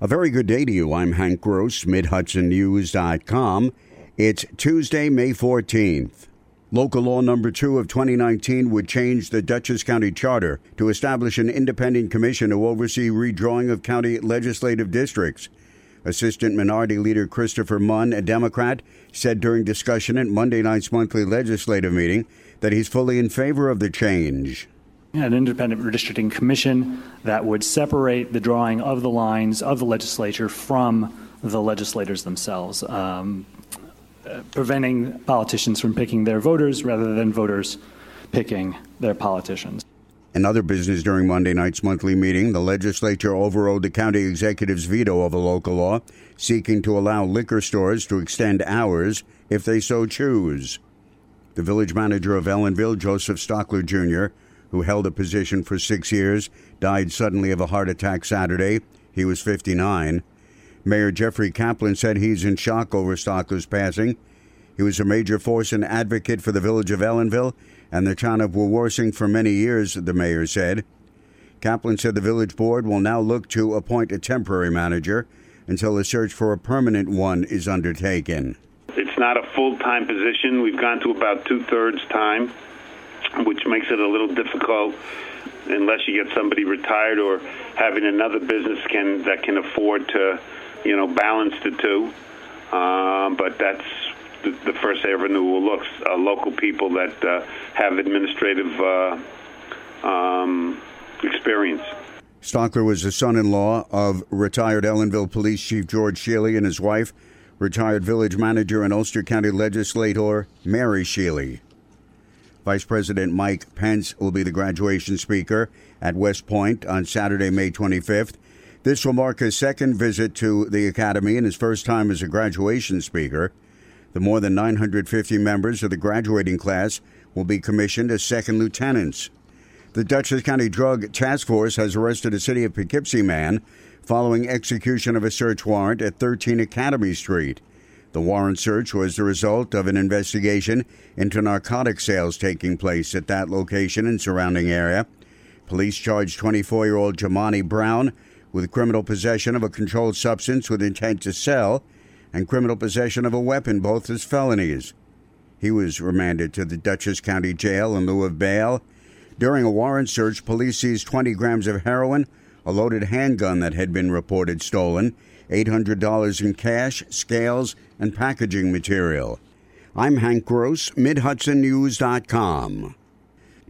A very good day to you. I'm Hank Gross, MidHudsonNews.com. It's Tuesday, May 14th. Local law number two of 2019 would change the Dutchess County Charter to establish an independent commission to oversee redrawing of county legislative districts. Assistant Minority Leader Christopher Munn, a Democrat, said during discussion at Monday night's monthly legislative meeting that he's fully in favor of the change an independent redistricting commission that would separate the drawing of the lines of the legislature from the legislators themselves, um, preventing politicians from picking their voters rather than voters picking their politicians. In other business during Monday night's monthly meeting, the legislature overrode the county executive's veto of a local law seeking to allow liquor stores to extend hours if they so choose. The village manager of Ellenville, Joseph Stockler Jr., who held a position for six years, died suddenly of a heart attack Saturday. He was 59. Mayor Jeffrey Kaplan said he's in shock over Stockler's passing. He was a major force and advocate for the village of Ellenville and the town of Wawarsing for many years, the mayor said. Kaplan said the village board will now look to appoint a temporary manager until a search for a permanent one is undertaken. It's not a full time position. We've gone to about two thirds time which makes it a little difficult unless you get somebody retired or having another business can that can afford to, you know, balance the two. Um, but that's the, the, First Avenue will look uh, local people that uh, have administrative uh, um, experience. Stockler was the son-in-law of retired Ellenville Police Chief George Sheely and his wife, retired village manager and Ulster County legislator Mary Sheely. Vice President Mike Pence will be the graduation speaker at West Point on Saturday, May 25th. This will mark his second visit to the Academy and his first time as a graduation speaker. The more than 950 members of the graduating class will be commissioned as second lieutenants. The Dutchess County Drug Task Force has arrested a City of Poughkeepsie man following execution of a search warrant at 13 Academy Street. The warrant search was the result of an investigation into narcotic sales taking place at that location and surrounding area. Police charged 24 year old Jamani Brown with criminal possession of a controlled substance with intent to sell and criminal possession of a weapon, both as felonies. He was remanded to the Dutchess County Jail in lieu of bail. During a warrant search, police seized 20 grams of heroin, a loaded handgun that had been reported stolen, $800 in cash, scales, and packaging material. I'm Hank Gross, MidHudsonNews.com.